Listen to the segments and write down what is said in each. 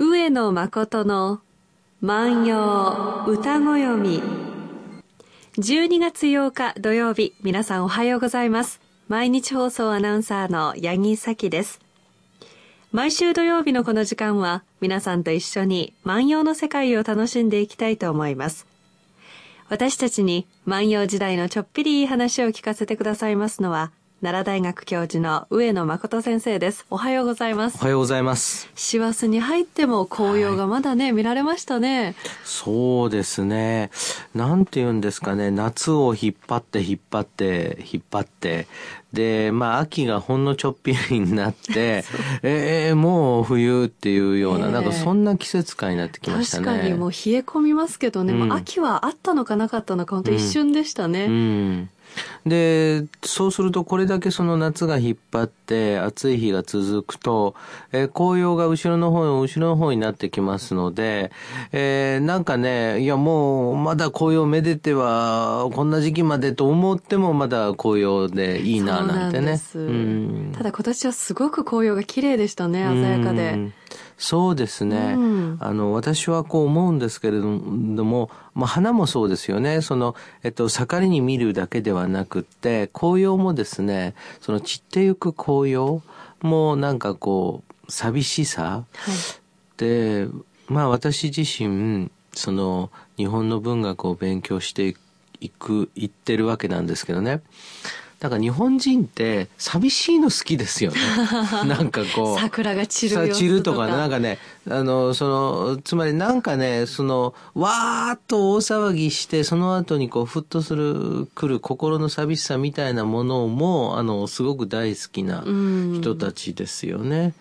上野誠の万葉歌ご読み12月8日土曜日皆さんおはようございます。毎日放送アナウンサーの八木咲です。毎週土曜日のこの時間は皆さんと一緒に万葉の世界を楽しんでいきたいと思います。私たちに万葉時代のちょっぴりいい話を聞かせてくださいますのは奈良大学教授の上野誠先生です。おはようございます。おはようございます。師走に入っても紅葉がまだね、はい、見られましたね。そうですね。なんて言うんですかね。夏を引っ張って引っ張って引っ張って、で、まあ、秋がほんのちょっぴりになって、えー、もう冬っていうような、えー、なんかそんな季節感になってきましたね。確かにもう冷え込みますけどね、うん、秋はあったのかなかったのか、本当一瞬でしたね。うん、うんで、そうするとこれだけその夏が引っ張って暑い日が続くと、えー、紅葉が後ろの方、後ろの方になってきますので、えー、なんかね、いやもうまだ紅葉めでてはこんな時期までと思ってもまだ紅葉でいいななんてね。うん、ただ今年はすごく紅葉が綺麗でしたね、鮮やかで。そうですね、うん、あの私はこう思うんですけれども、まあ、花もそうですよね。その、えっと、盛りに見るだけではなくって紅葉もですねその散ってゆく紅葉もなんかこう寂しさ、はい、でまあ私自身その日本の文学を勉強していくいってるわけなんですけどねだから日本人って寂しいの好きですよね。なんかこう。桜が散る散るとか、なんかね、あの、その、つまりなんかね、その、わーっと大騒ぎして、その後にこう、ふっとする、来る心の寂しさみたいなものも、あの、すごく大好きな人たちですよね。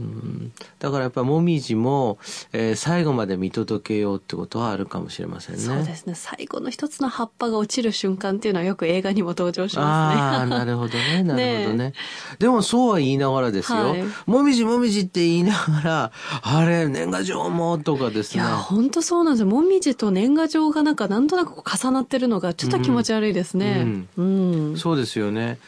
うん、だからやっぱもみじも、えー、最後まで見届けようってことはあるかもしれませんね。そうですね。最後の一つの葉っぱが落ちる瞬間っていうのはよく映画にも登場しますね。ああ、なるほどね。なるほどねね、でもそうは言いながらですよ。はい、もみじもみじって言いながら、あれ、年賀状もとかですね。いや、本当そうなんですよ。もみじと年賀状がなんかなんとなく重なってるのがちょっと気持ち悪いですね。うん。うん、そうですよね。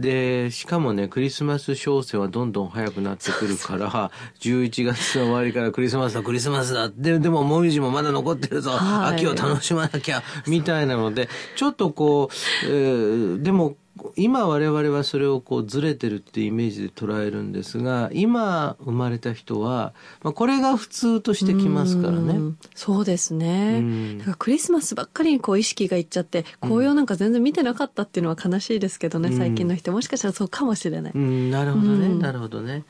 でしかもねクリスマス商戦はどんどん早くなってくるから11月の終わりからクリスマスだクリスマスだ。ででももみじもまだ残ってるぞ、はい、秋を楽しまなきゃ。みたいなのでちょっとこう、えー、でも今我々はそれをこうずれてるっていうイメージで捉えるんですが今生まれた人は、まあ、これが普通としてきますからね。うそうですね。だからクリスマスばっかりにこう意識がいっちゃって紅葉なんか全然見てなかったっていうのは悲しいですけどね、最近の人もしかしたらそうかもしれない。うん、なるほどね、なるほどね。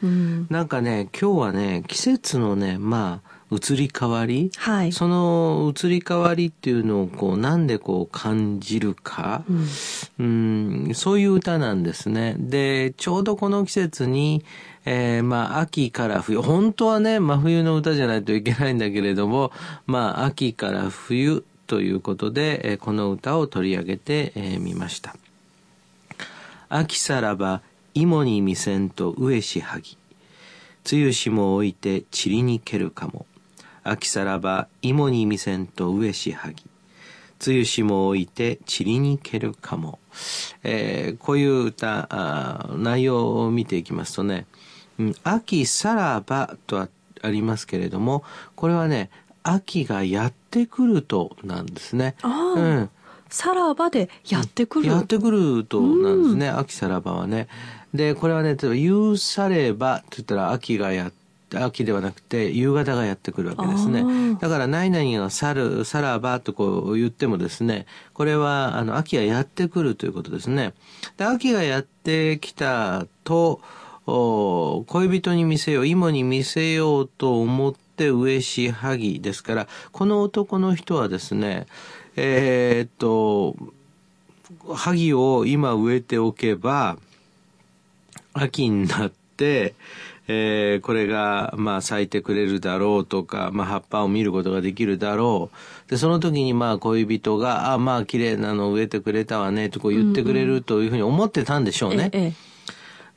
なんかね今日はね季節のねまあ移り変わり、はい、その移り変わりっていうのをこうなんでこう感じるか、うん、うんそういう歌なんですね。でちょうどこの季節にえー、まあ、秋から冬。本当はね、真冬の歌じゃないといけないんだけれども、まあ、秋から冬ということで、えー、この歌を取り上げてみ、えー、ました。秋さらば、芋に見せんと上しはぎ。つゆしも置いて塵に蹴るかも。秋さらば芋に見せんと上しはぎ。つゆしも置いて塵に蹴るかも。えー、こういう歌あ、内容を見ていきますとね、うん、秋さらばとありますけれども、これはね、秋がやってくるとなんですね。うん。さらばでやってくる。やってくるとなんですね。秋さらばはね。で、これはね、例えば、言うさればって言ったら秋がやって秋ではなくて夕方がやってくるわけですね。だから何々が去る、さらばとこう言ってもですね、これはあの秋がやってくるということですね。で秋がやってきたと、恋人に見せよう、芋に見せようと思って上しはぎですから、この男の人はですね、えー、っと、萩を今植えておけば、秋になって、えー、これが、まあ、咲いてくれるだろうとか、まあ、葉っぱを見ることができるだろう。で、その時に、まあ、恋人が、あ、まあ、綺麗なの植えてくれたわね、とこう言ってくれるというふうに思ってたんでしょうね。え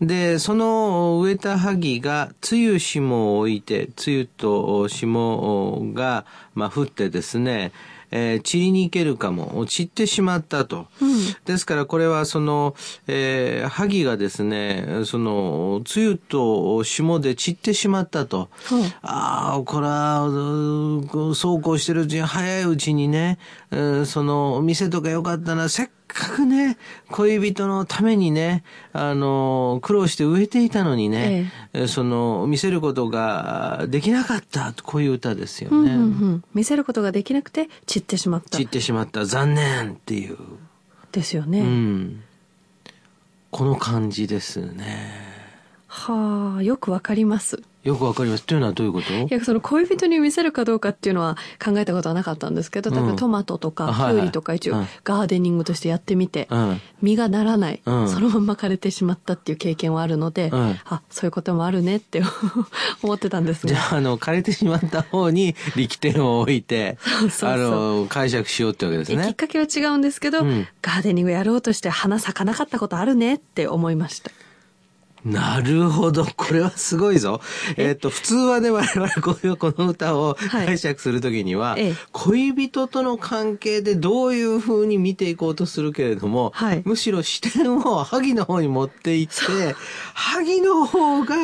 え、で、その植えた萩が、つゆ霜を置いて、つゆと霜が、まあ、降ってですね、えー、散りに行けるかも散ってしまったと、うん、ですからこれはその、えー、萩がですねその梅雨と霜で散ってしまったと、うん、ああこれはそうこうしてるうちに早いうちにね、えー、その店とかよかったなせっかくね、恋人のためにね、あの、苦労して植えていたのにね、ええ、その、見せることができなかった、こういう歌ですよね、うんうんうん。見せることができなくて散ってしまった。散ってしまった、残念っていう。ですよね。うん。この感じですね。はあ、よくわかります。よくわかります。というのはどういうこと？いや、その恋人に見せるかどうかっていうのは考えたことはなかったんですけど、だからトマトとかキュウリとか一応ガーデニングとしてやってみて、実がならない、そのまま枯れてしまったっていう経験はあるので、あ、そういうこともあるねって 思ってたんですが。じゃあ、あの、枯れてしまった方に力点を置いて、あの、解釈しようってわけですね。きっかけは違うんですけど、ガーデニングやろうとして花咲かなかったことあるねって思いました。なるほど。これはすごいぞ。え？っ、と、普通はね、我々こういうこの歌を解釈するときには、はい、恋人との関係でどういうふうに見ていこうとするけれども、はい、むしろ視点を萩の方に持っていって、萩の方が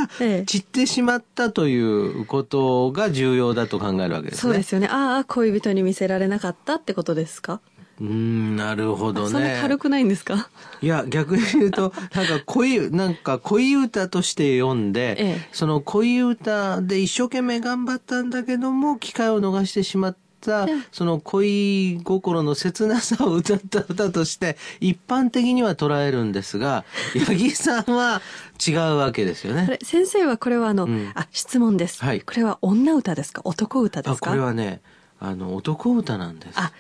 散ってしまったということが重要だと考えるわけですね。そうですよね。ああ、恋人に見せられなかったってことですか？うんなるほどね。そんな軽くないんですか？いや逆に言うと なんか恋なんか恋歌として読んで、ええ、その恋歌で一生懸命頑張ったんだけども機会を逃してしまった。その恋心の切なさを歌った歌として一般的には捉えるんですが 八木さんは違うわけですよね。先生はこれはあの、うん、あ質問です、はい。これは女歌ですか？男歌ですか？これはねあの男歌なんです。あ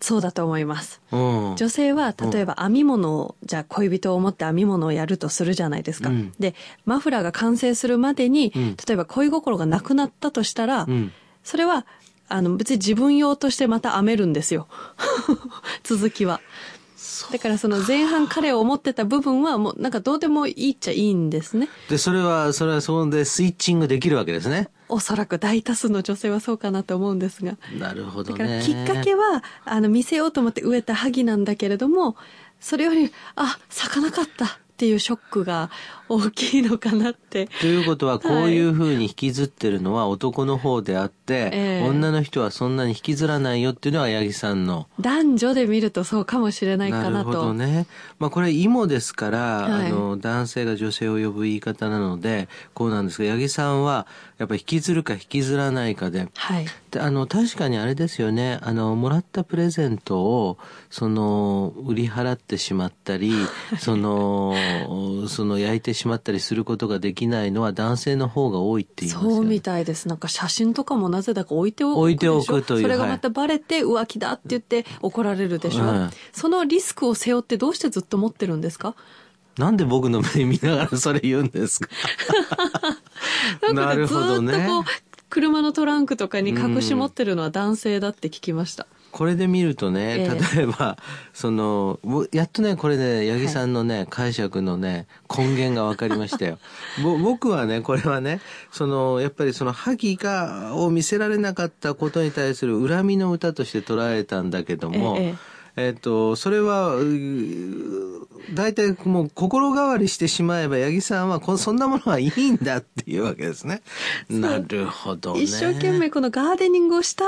そうだと思います。女性は例えば編み物を、じゃあ恋人を持って編み物をやるとするじゃないですか。うん、で、マフラーが完成するまでに、うん、例えば恋心がなくなったとしたら、うん、それはあの別に自分用としてまた編めるんですよ。続きは。だからその前半彼を思ってた部分はもうなんかどうでもいいっちゃいいんですね。で、それは、それはそこでスイッチングできるわけですね。おそらく大多数の女性はそうかなと思うんですが。なるほど、ね、だからきっかけは、あの、見せようと思って植えた萩なんだけれども、それより、あ、咲かなかった。っていうショックが大きいのかなって。ということは、こういうふうに引きずってるのは男の方であって、はい、女の人はそんなに引きずらないよっていうのは八木さんの。男女で見るとそうかもしれないかなと。なるほどね。まあこれ、芋ですから、はい、あの、男性が女性を呼ぶ言い方なので、こうなんですが、八木さんは、やっぱ引きずるか引きずらないかで。はい。で、あの、確かにあれですよね、あの、もらったプレゼントを、その、売り払ってしまったり、その、その焼いてしまったりすることができないのは男性の方が多いって言いますよ、ね、そうみたいです。なんか写真とかもなぜだか置いておく置いておくという。それがまたバレて浮気だって言って怒られるでしょ。うん、そのリスクを背負ってどうしてずっと持ってるんですか？なんで僕の目見ながらそれ言うんですか？なるほどね。車のトランクとかに隠し持ってるのは男性だって聞きました。これで見るとね、例えば、その、やっとね、これで、八木さんのね、解釈のね、根源が分かりましたよ。僕はね、これはね、その、やっぱりその、萩が、を見せられなかったことに対する恨みの歌として捉えたんだけども、ええっと、それは、大体もう心変わりしてしまえば、八木さんはこそんなものはいいんだっていうわけですね。なるほど、ね、一生懸命このガーデニングをした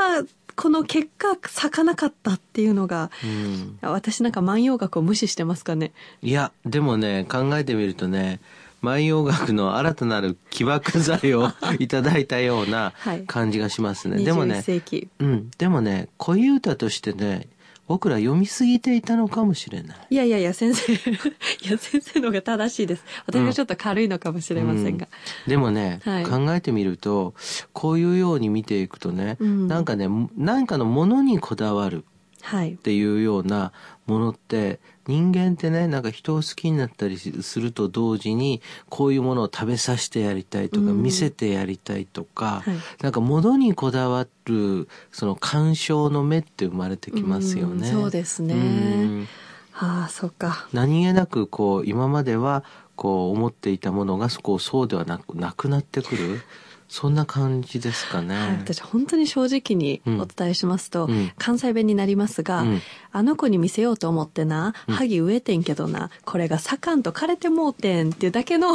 この結果咲かなかったっていうのが、うん、私なんか万葉学を無視してますかね？いやでもね考えてみるとね万葉学の新たなる起爆剤を いただいたような感じがしますね。はい、でもね、うん、でもね、恋歌としてね、僕ら読みすぎていたのかもしれない。いやいやいや、先生。いや、先生の方が正しいです。私がちょっと軽いのかもしれませんが。うん、でもね、はい、考えてみると、こういうように見ていくとね、うん、なんかね、なんかのものにこだわる。っていうようなものって、人間ってねなんか人を好きになったりすると同時にこういうものを食べさせてやりたいとか、見せてやりたいとか、はい、なんか物にこだわるその鑑賞の目って生まれてきますよね。うそうですね。ああ、そっか。何気なくこう今まではこう思っていたものがそこそうではなくなくなってくる。そんな感じですかね。はい、私本当に正直にお伝えしますと、うん、関西弁になりますが、うん、あの子に見せようと思ってな、萩植えてんけどな、これが盛んと枯れてもうてんっていうだけの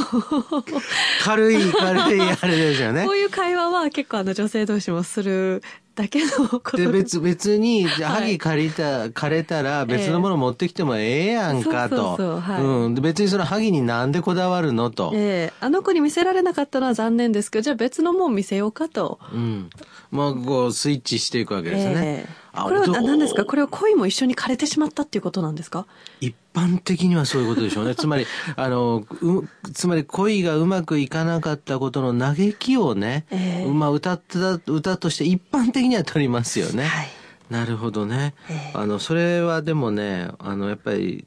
軽い、軽いあれですよね。こういう会話は結構あの女性同士もするだけのことで。別別にじゃあ萩借りた枯れたら別のもの持ってきてもええやんかと。うん。別にその萩になんでこだわるのと、ええ、あの子に見せられなかったのは残念ですけどじゃあ別のもん見せようかと、うん、まあこうスイッチしていくわけですね、えこれは何ですか？これは恋も一緒に枯れてしまったっていうことなんですか？一般的にはそういうことでしょうね。つまり、あの、つまり恋がうまくいかなかったことの嘆きをね、えー、まあ歌った歌として一般的には取りますよね。はい、なるほどね。えー、あの、それはでもね、あの、やっぱり、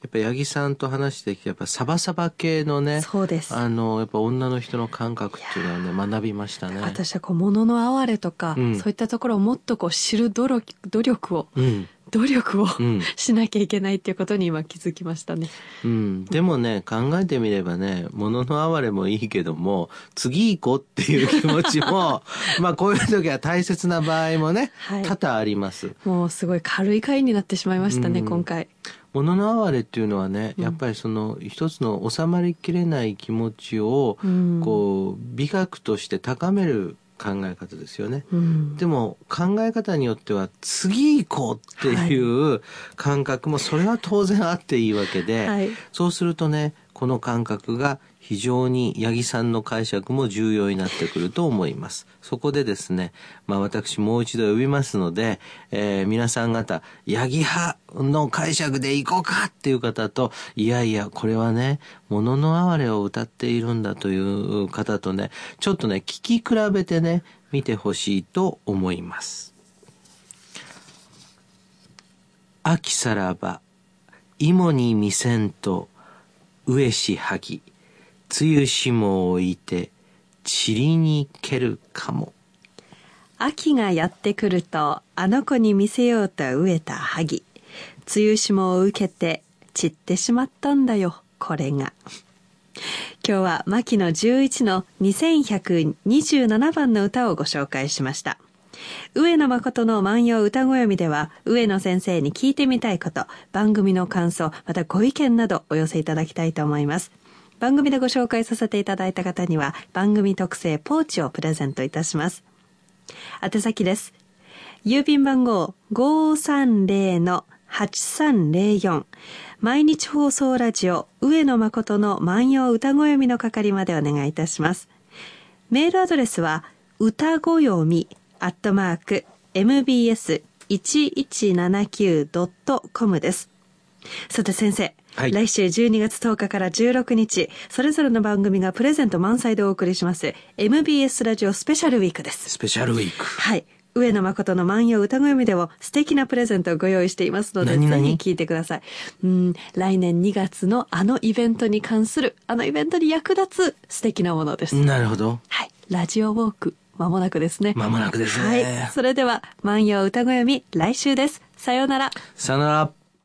やっぱ八木さんと話してきてやっぱサバサバ系のねそうです。あのやっぱ女の人の感覚っていうのはね学びましたね。私はこう物の哀れとか、うん、そういったところをもっとこう知る努力努力を、うん、努力を、うん、しなきゃいけないっていうことに今気づきましたね。うん。でもね、考えてみればね、物の哀れもいいけども、次行こうっていう気持ちも、まあこういう時は大切な場合もね、はい、多々あります。もうすごい軽い回になってしまいましたね、うん、今回。物の哀れっていうのはね、やっぱりその一つの収まりきれない気持ちを、こう、美学として高める考え方ですよね、うん、でも考え方によっては次行こうっていう感覚もそれは当然あっていいわけで、はい、そうするとねこの感覚が非常に八木さんの解釈も重要になってくると思います。そこでですね、まあ私もう一度呼びますので、えー、皆さん方、八木派の解釈でいこうかっていう方と、いやいや、これはね、物の哀れを歌っているんだという方とね、ちょっとね、聞き比べてね、見てほしいと思います。秋さらば、芋に見せんと、上しはぎ。梅雨霜を置いて塵に蹴るかも。秋がやってくるとあの子に見せようと植えた萩。梅雨霜を受けて散ってしまったんだよこれが。今日は牧野11の2127番の歌をご紹介しました。上野誠の万葉歌ご読みでは、上野先生に聞いてみたいこと、番組の感想、またご意見などお寄せいただきたいと思います。番組でご紹介させていただいた方には番組特製ポーチをプレゼントいたします。宛先です。郵便番号530-8304毎日放送ラジオ上野誠の万葉歌ご読みの係までお願いいたします。メールアドレスは歌ご読みアットマーク mbs1179.com です。さて先生、はい、来週12月10日から16日、それぞれの番組がプレゼント満載でお送りします、MBS ラジオスペシャルウィークです。スペシャルウィーク。はい。上野誠の万葉歌声みでも素敵なプレゼントをご用意していますので、ぜひ聞いてください。うん、来年2月のあのイベントに関する、あのイベントに役立つ素敵なものです。なるほど。はい。ラジオウォーク、まもなくですね。まもなくですね。はい。それでは、万葉歌声み、来週です。さようなら。さようなら。